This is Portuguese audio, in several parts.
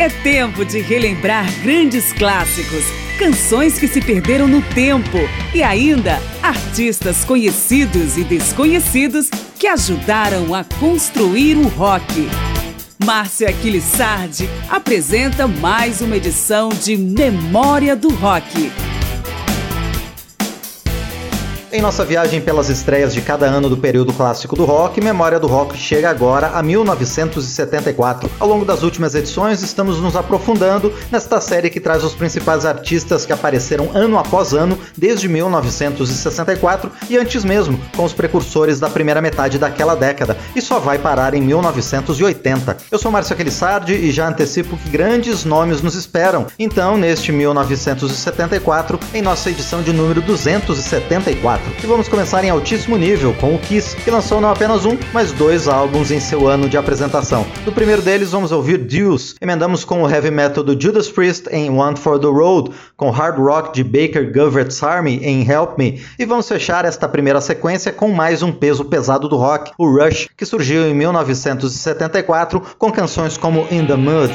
É tempo de relembrar grandes clássicos, canções que se perderam no tempo e ainda artistas conhecidos e desconhecidos que ajudaram a construir o rock. Márcia Aquilissardi apresenta mais uma edição de Memória do Rock. Em nossa viagem pelas estreias de cada ano do período clássico do rock, Memória do Rock chega agora a 1974. Ao longo das últimas edições, estamos nos aprofundando nesta série que traz os principais artistas que apareceram ano após ano desde 1964 e antes mesmo, com os precursores da primeira metade daquela década, e só vai parar em 1980. Eu sou Márcio Aquilissardi e já antecipo que grandes nomes nos esperam. Então, neste 1974, em nossa edição de número 274. 4. E vamos começar em altíssimo nível com o Kiss, que lançou não apenas um, mas dois álbuns em seu ano de apresentação. No primeiro deles vamos ouvir Deuce, emendamos com o heavy metal do Judas Priest em One for the Road, com hard rock de Baker Govert's Army em Help Me, e vamos fechar esta primeira sequência com mais um peso pesado do rock, o Rush, que surgiu em 1974 com canções como In the Mud.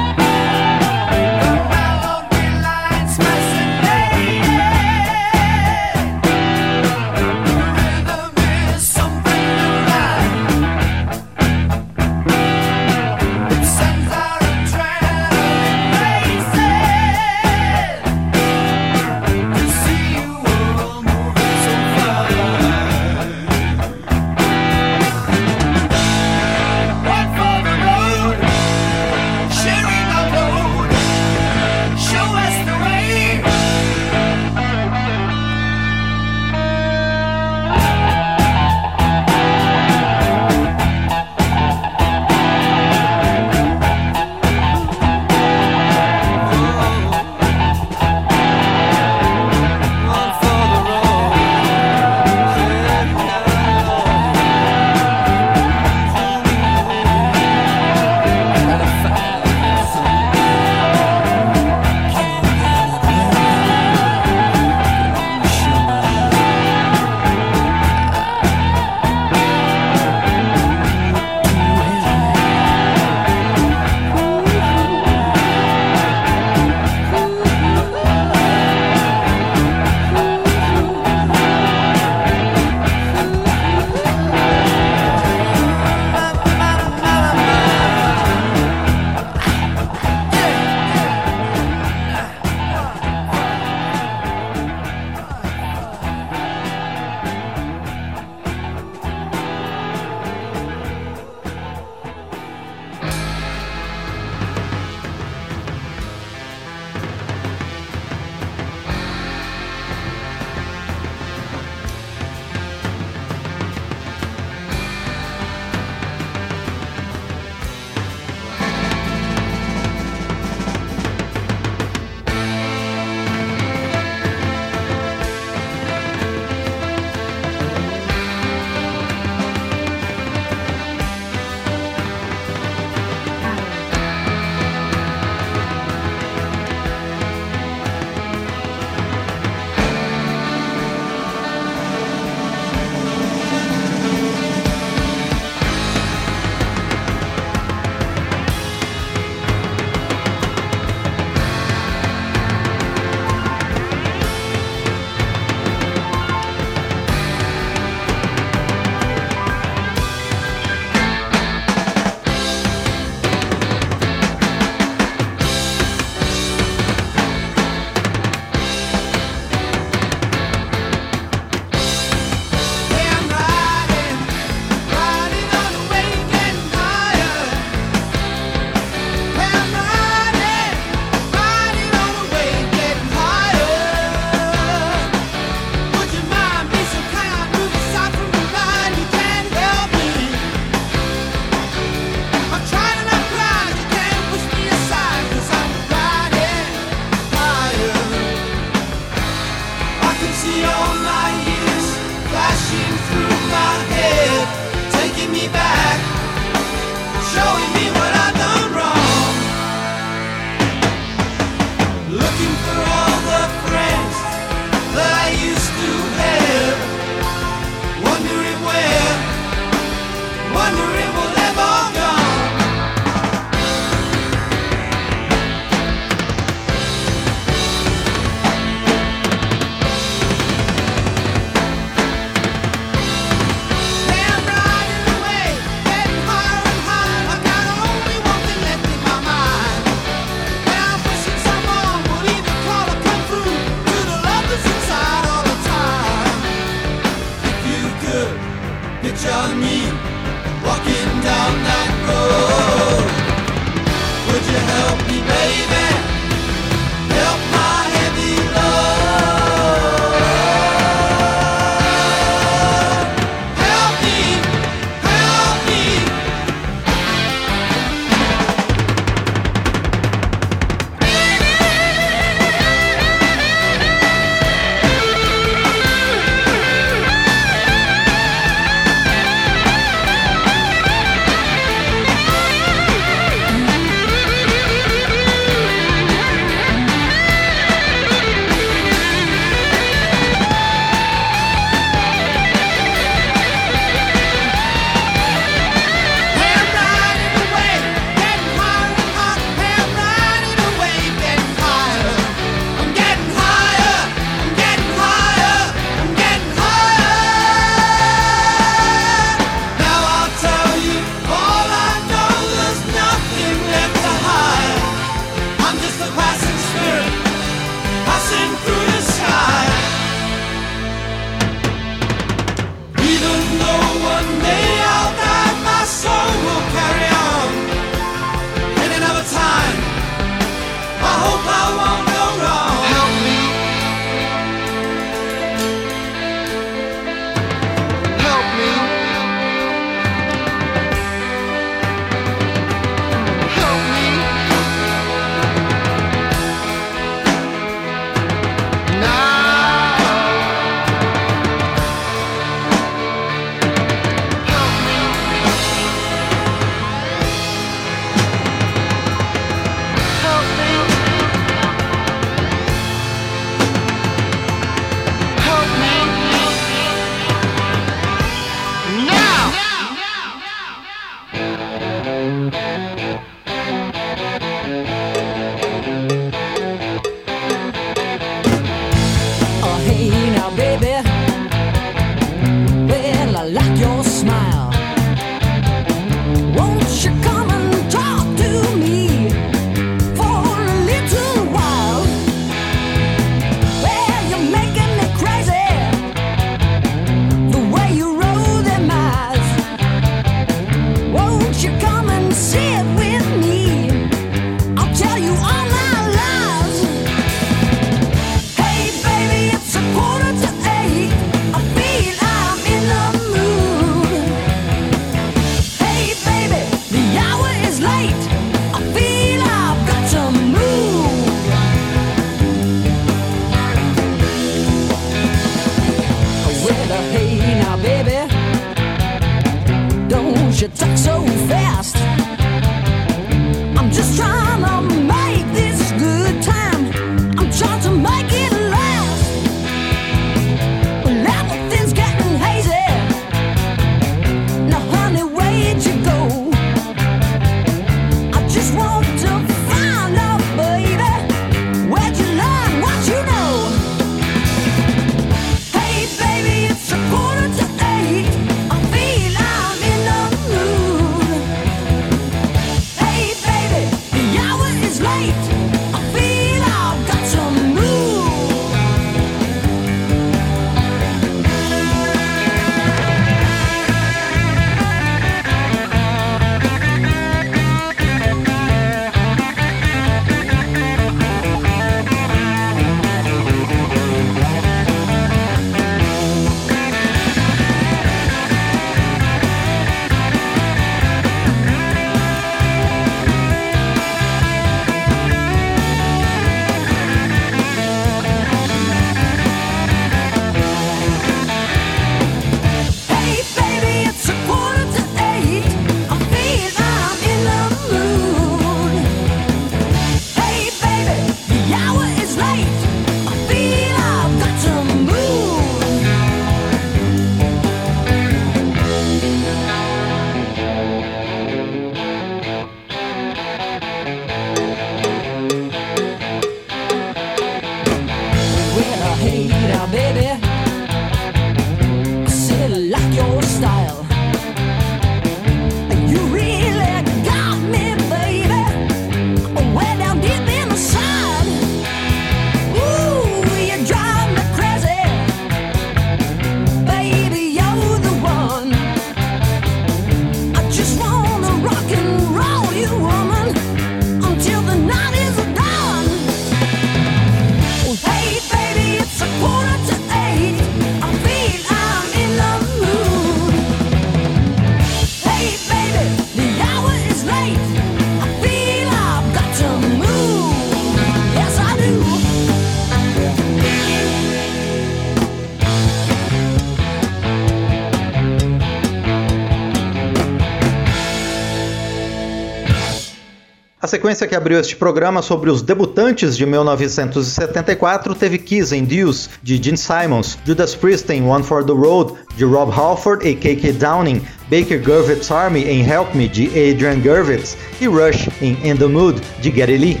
Sequência que abriu este programa sobre os debutantes de 1974 teve Kiss and Deuce, de Gene Simons, Judas Priest em One for the Road, de Rob Halford e K.K. Downing, Baker Gurvitz Army em Help Me, de Adrian Gurvitz, e Rush em In the Mood, de Gary Lee.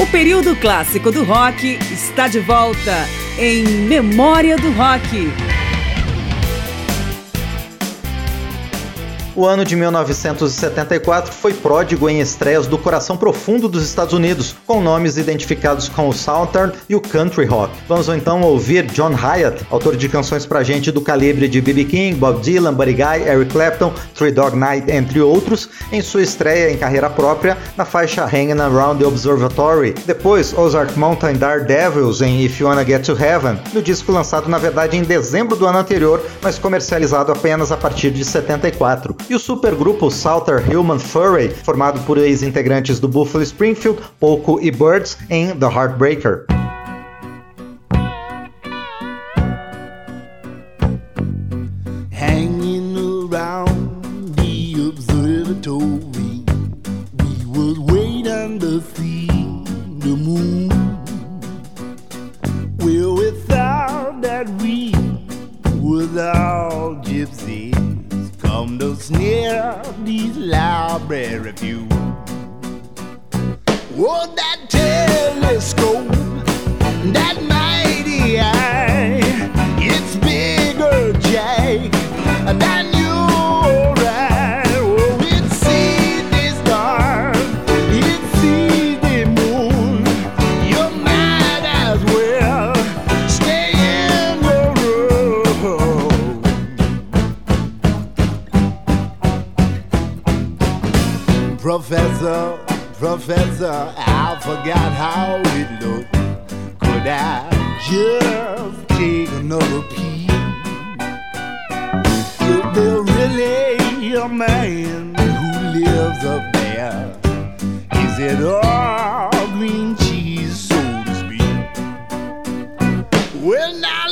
O período clássico do rock está de volta em Memória do Rock. O ano de 1974 foi pródigo em estreias do coração profundo dos Estados Unidos, com nomes identificados com o Southern e o Country Rock. Vamos então ouvir John Hyatt, autor de canções pra gente do calibre de B.B. King, Bob Dylan, Buddy Guy, Eric Clapton, Three Dog Night, entre outros, em sua estreia em carreira própria na faixa Hanging Around the Observatory. Depois, Ozark Mountain Daredevils em If You Wanna Get to Heaven, no disco lançado na verdade em dezembro do ano anterior, mas comercializado apenas a partir de 74 e o supergrupo Southern Human Furry, formado por ex-integrantes do Buffalo Springfield, Poco e Birds, em The Heartbreaker. weather. I forgot how it looked. Could I just take another peek? Is there really a man who lives up there? Is it all green cheese, so to speak? Well, now.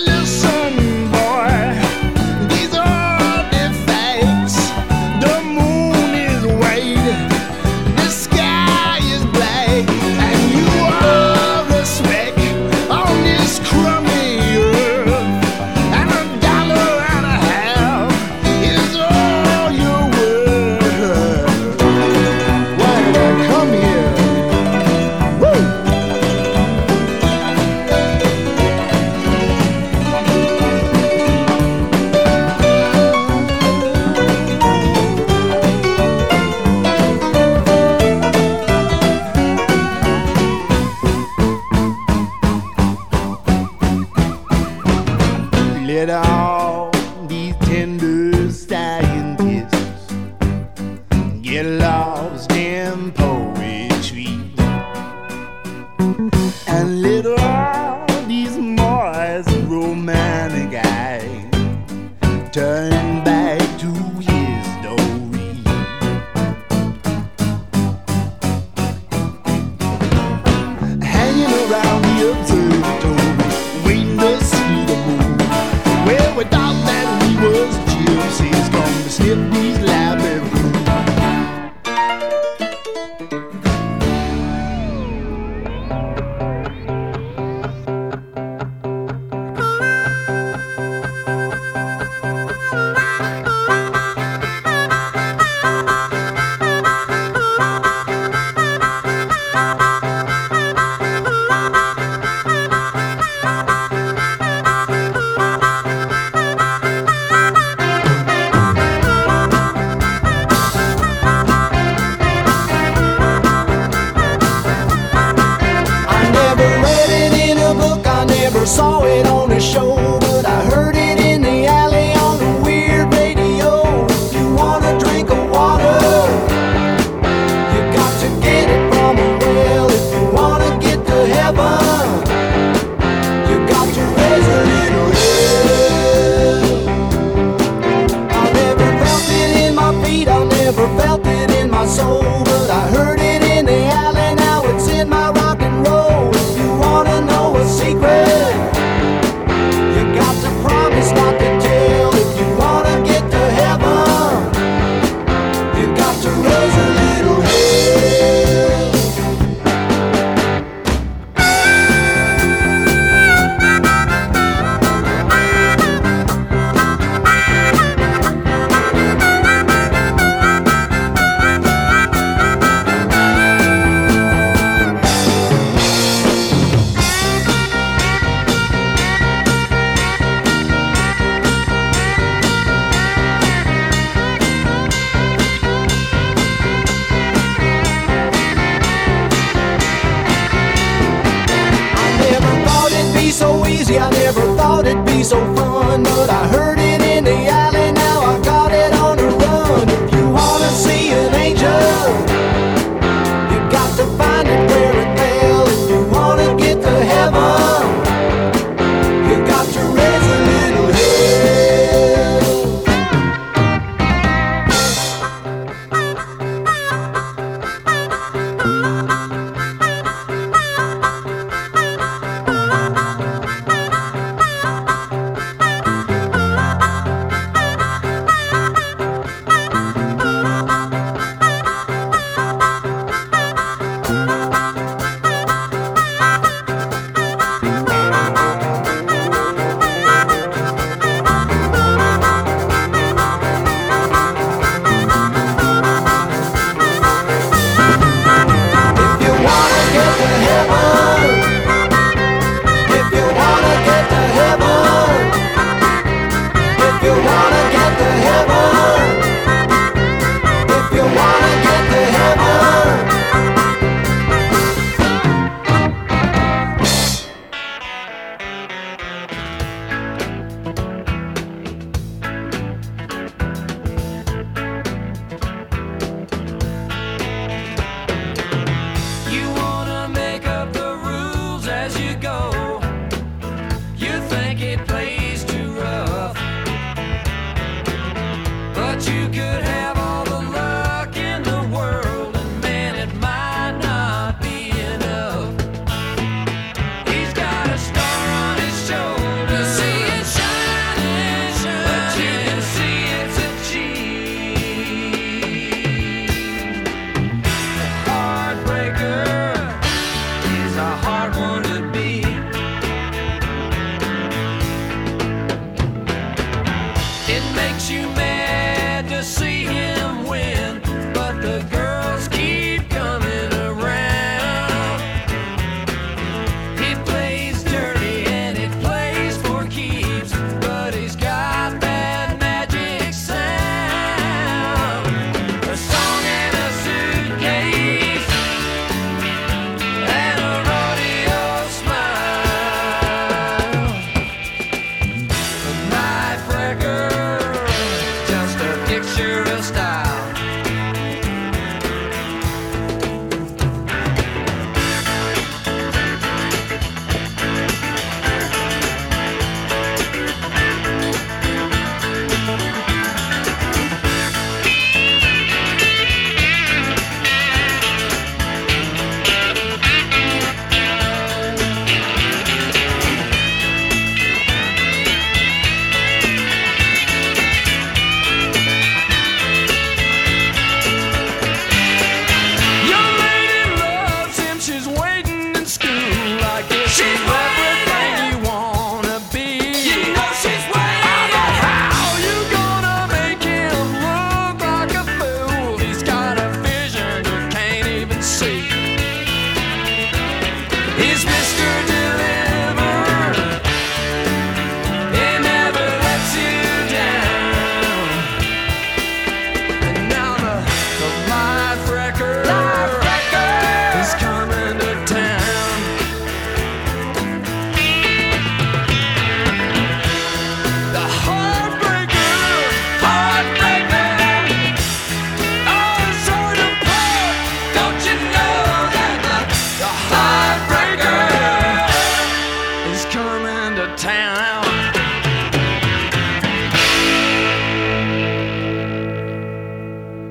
that you made.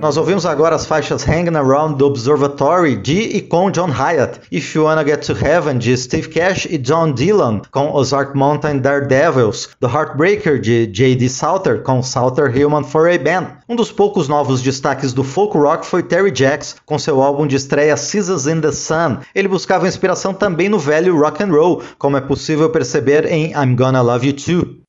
Nós ouvimos agora as faixas Hanging Around the Observatory de e com John Hyatt, If You Wanna Get to Heaven de Steve Cash e John Dillon, com Ozark Mountain Daredevils, The Heartbreaker de J.D. Salter com Salter Human for a Band. Um dos poucos novos destaques do folk rock foi Terry Jacks com seu álbum de estreia Seasons in the Sun. Ele buscava inspiração também no velho rock and roll, como é possível perceber em I'm Gonna Love You Too.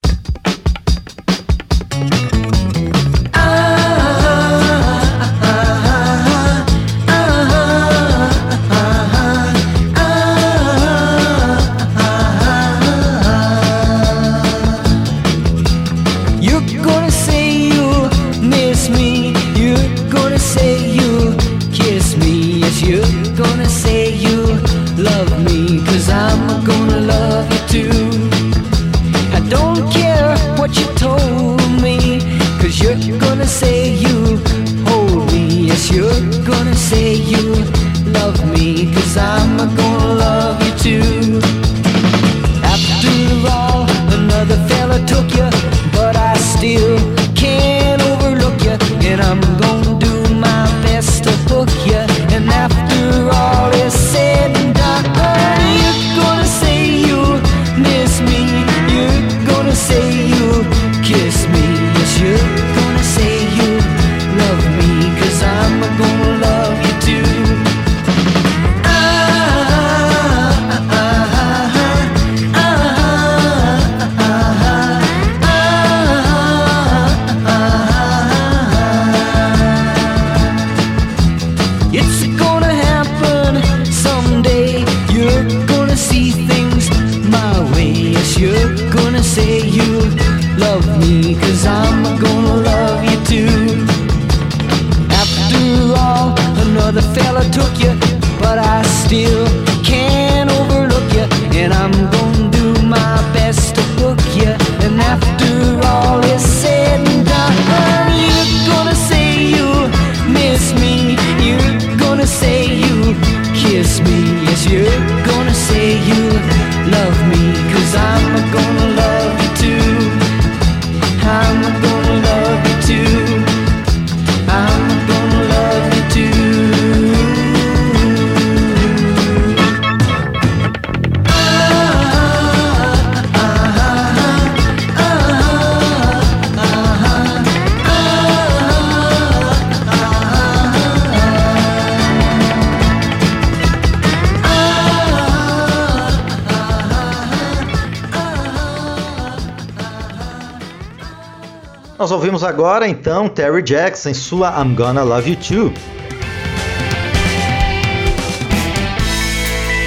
Agora então Terry Jackson sua I'm Gonna Love You Too.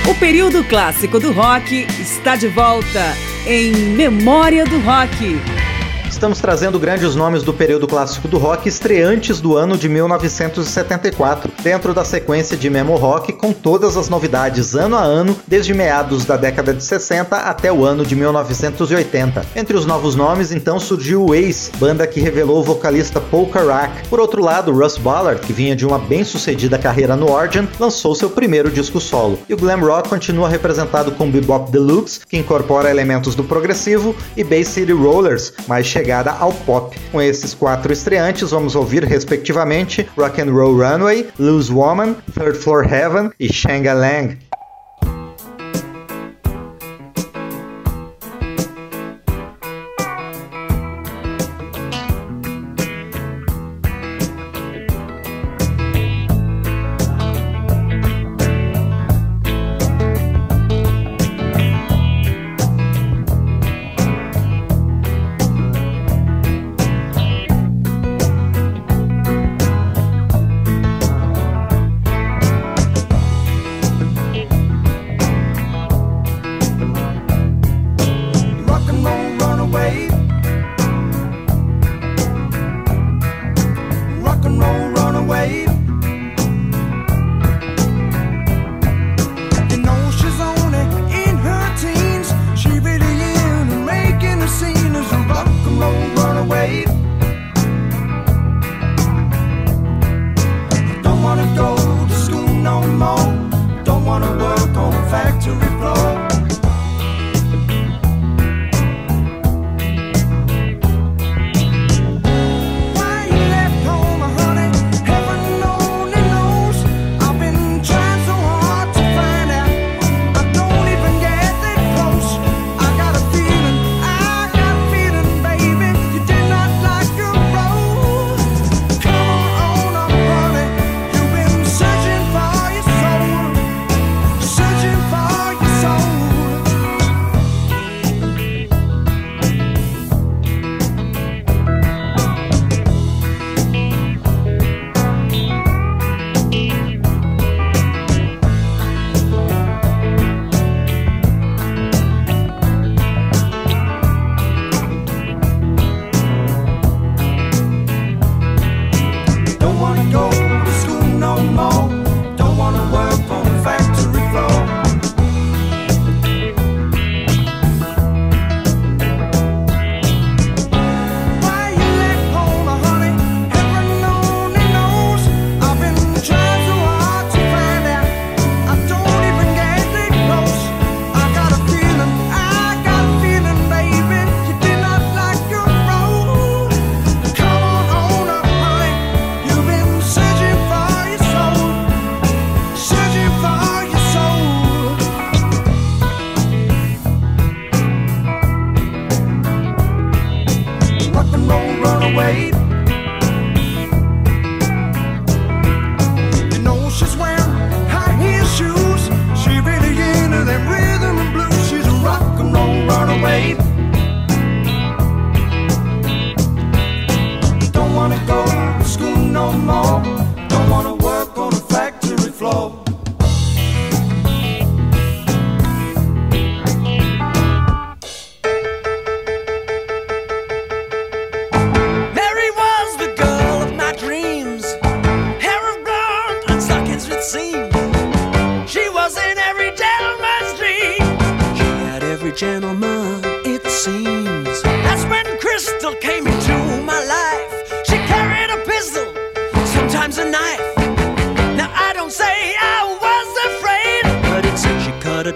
O período clássico do rock está de volta em Memória do Rock. Estamos trazendo grandes nomes do período clássico do rock estreantes do ano de 1974, dentro da sequência de Memo Rock com todas as novidades ano a ano, desde meados da década de 60 até o ano de 1980. Entre os novos nomes, então, surgiu o Ace, banda que revelou o vocalista Paul Carrack. Por outro lado, Russ Ballard, que vinha de uma bem-sucedida carreira no Origin, lançou seu primeiro disco solo. E o glam rock continua representado com Bebop Deluxe, que incorpora elementos do progressivo, e Bay City Rollers, mais chegada ao pop. Com esses quatro estreantes, vamos ouvir respectivamente Rock and Roll Runway, Loose Woman, Third Floor Heaven e Shanga Lang.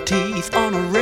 teeth on a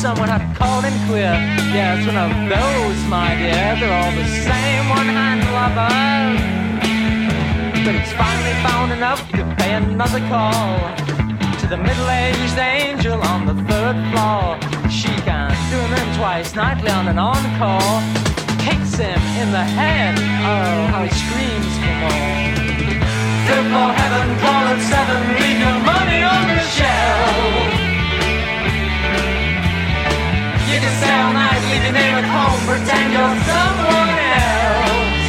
someone I called and quit. Yeah, it's one of those, my dear. They're all the same one-hand lovers. But he's finally found enough. to pay another call to the middle-aged angel on the third floor. She can do him twice nightly on an encore. Kicks him in the head. Oh, how he screams for more. Football heaven, call at seven, leave your money on the shelf. It sound nice at home, pretend you're someone else.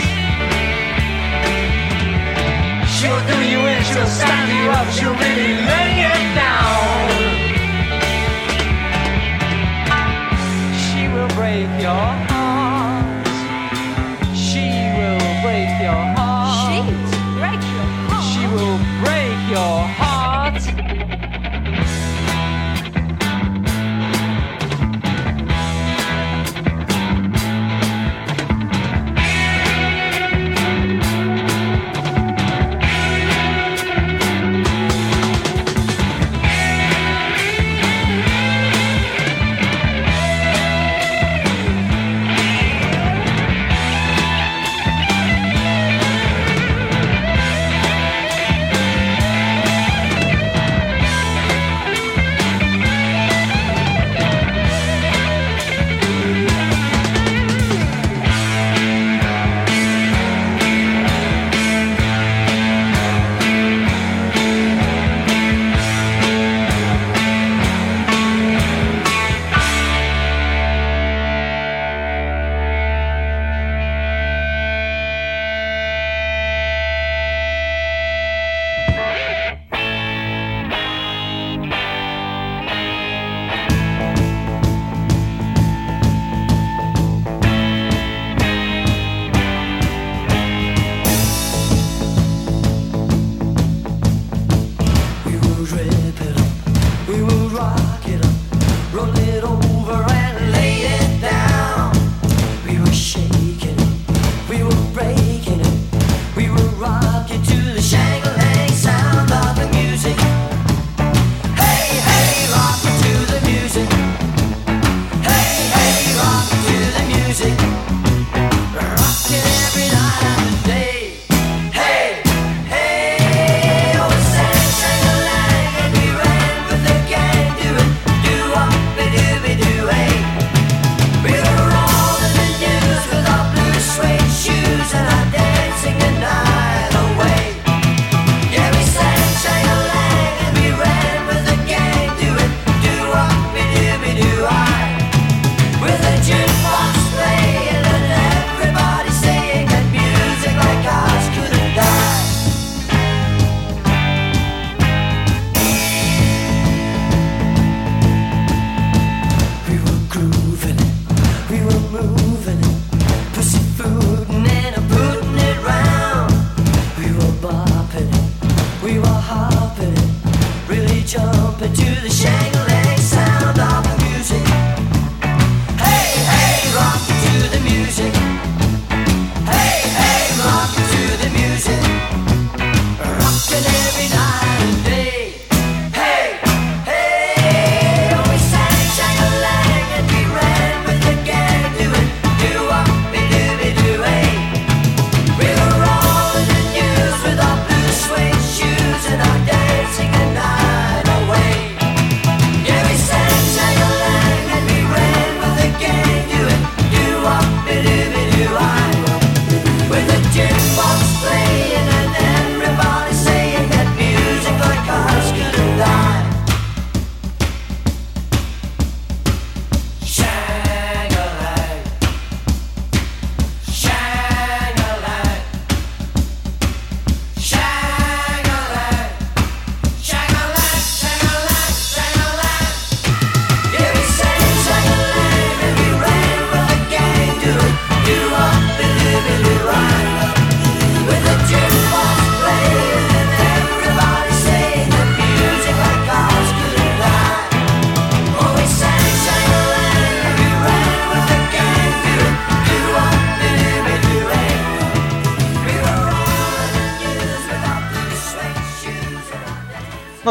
She'll do you in, she'll you up, she'll really lay you down. She will break your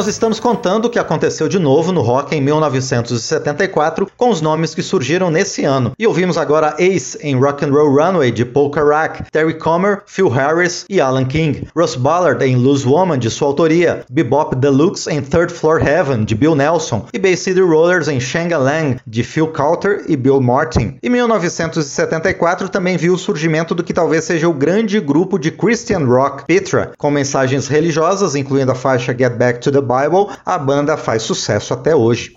nós estamos contando o que aconteceu de novo no rock em 1974 com os nomes que surgiram nesse ano. E ouvimos agora Ace em Rock and Roll Runway de Paul Carrack, Terry Comer, Phil Harris e Alan King, Russ Ballard em Loose Woman de sua autoria, Bebop Deluxe em Third Floor Heaven de Bill Nelson e Bay City Rollers em Shanga Lang de Phil Coulter e Bill Martin. E 1974 também viu o surgimento do que talvez seja o grande grupo de Christian rock Petra, com mensagens religiosas incluindo a faixa Get Back to the Bible, a banda faz sucesso até hoje.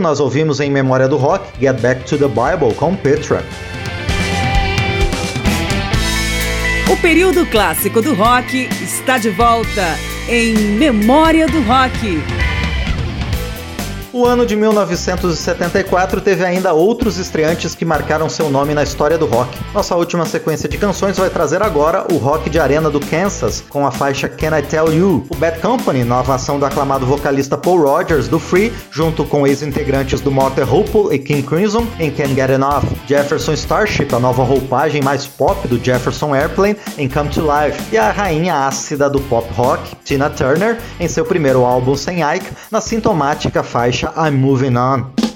nós ouvimos em memória do rock Get Back to the Bible com Petra. O período clássico do rock está de volta em Memória do Rock. O ano de 1974 teve ainda outros estreantes que marcaram seu nome na história do rock. Nossa última sequência de canções vai trazer agora o rock de arena do Kansas com a faixa Can I Tell You? O Bad Company, nova ação do aclamado vocalista Paul Rogers do Free, junto com ex-integrantes do Motor Hopeful e King Crimson em Can't Get Enough. Jefferson Starship, a nova roupagem mais pop do Jefferson Airplane em Come to Life. E a rainha ácida do pop rock, Tina Turner, em seu primeiro álbum sem Ike, na sintomática faixa I'm Moving On.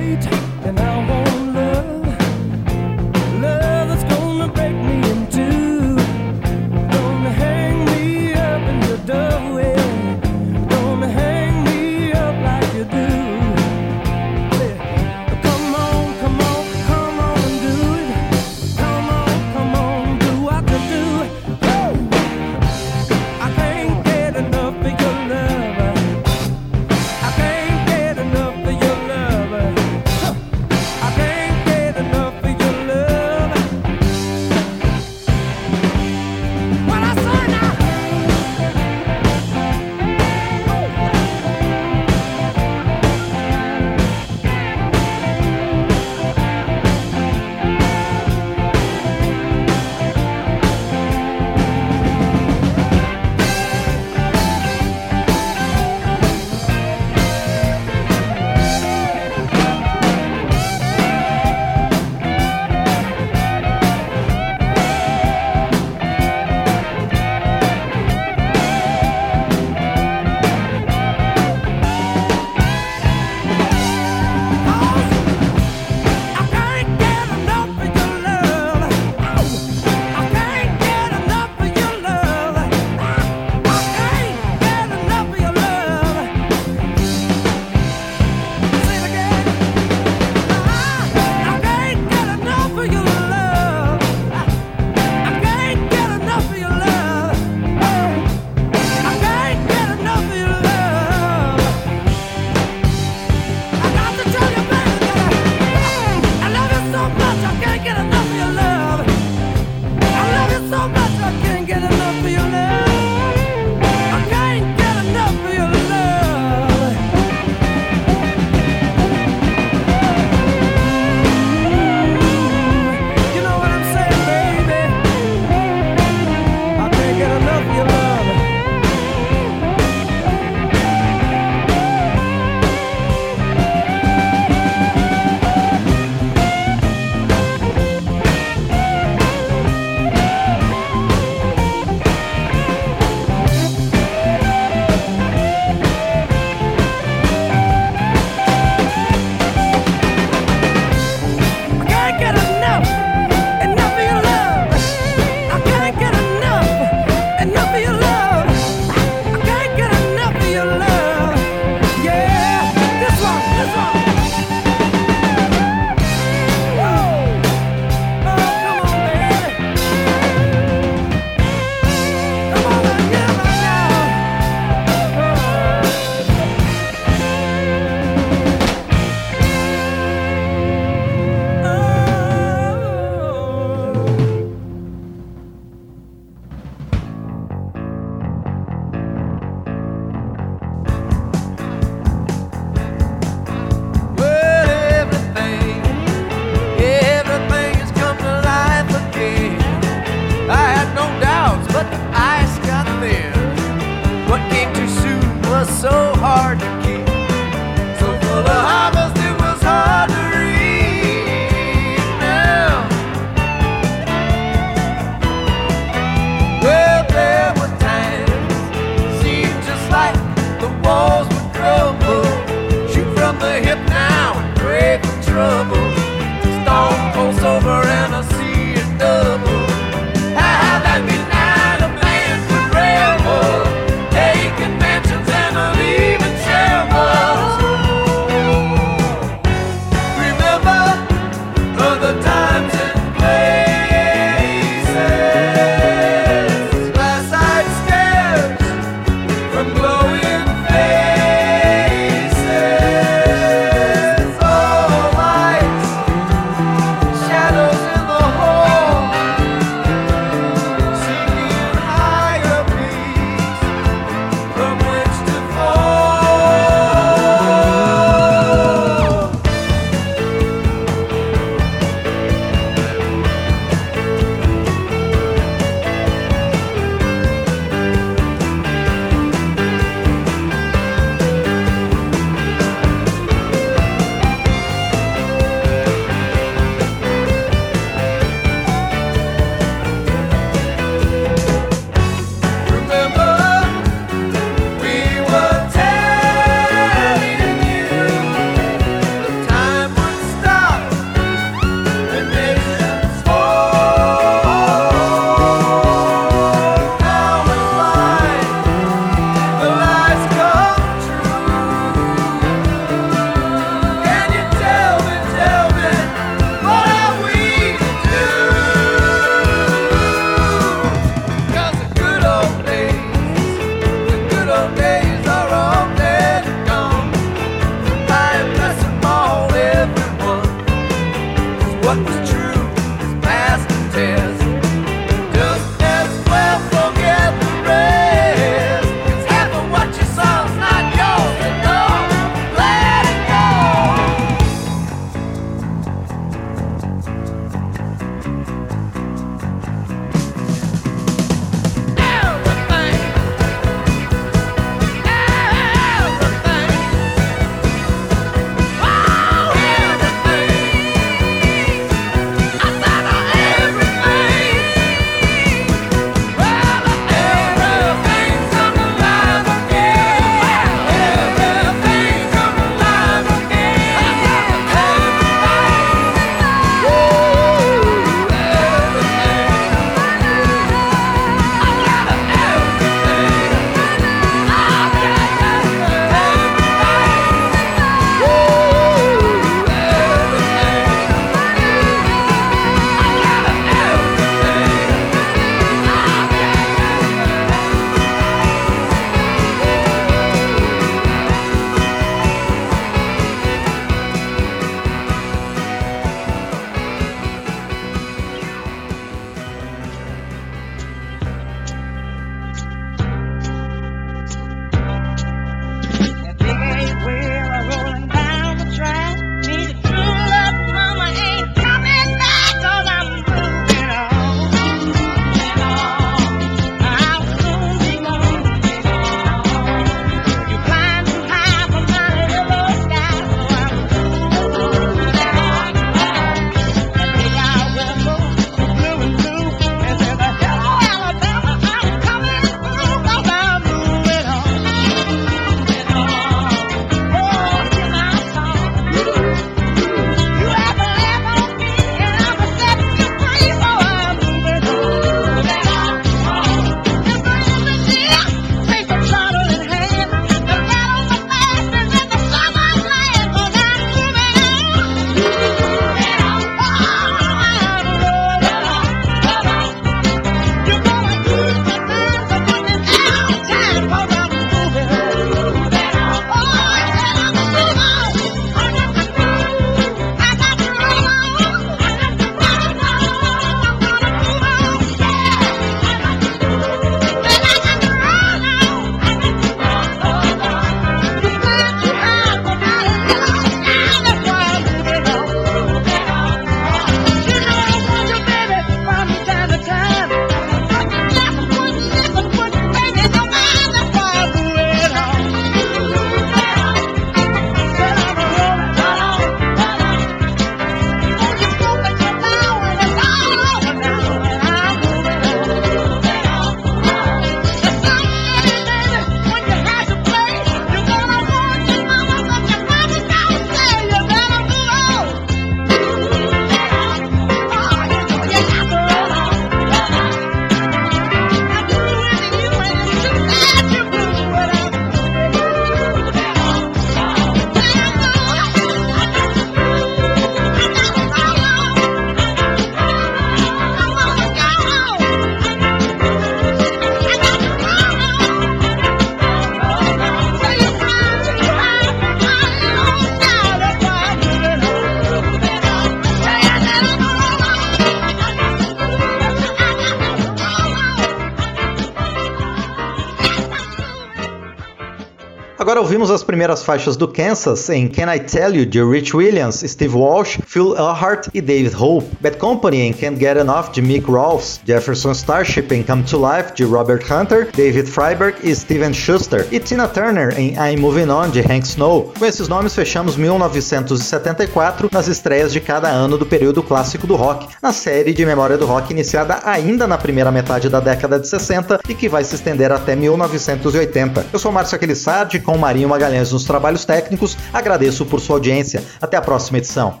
Ouvimos as primeiras faixas do Kansas em Can I Tell You de Rich Williams, Steve Walsh, Phil Earhart e David Hope. Bad Company em Can't Get Enough de Mick Rolfs, Jefferson Starship em Come to Life de Robert Hunter, David Freiberg e Steven Schuster e Tina Turner em I'm Moving On de Hank Snow. Com esses nomes fechamos 1974 nas estreias de cada ano do período clássico do rock, na série de memória do rock iniciada ainda na primeira metade da década de 60 e que vai se estender até 1980. Eu sou Márcio Aquilissardi com Marinho Magalhães nos trabalhos técnicos. Agradeço por sua audiência. Até a próxima edição.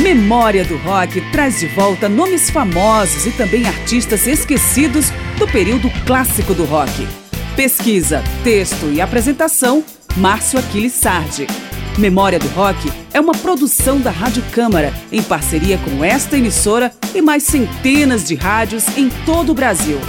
Memória do Rock traz de volta nomes famosos e também artistas esquecidos do período clássico do rock. Pesquisa, texto e apresentação, Márcio Aquiles Sardi. Memória do Rock é uma produção da Rádio Câmara, em parceria com esta emissora e mais centenas de rádios em todo o Brasil.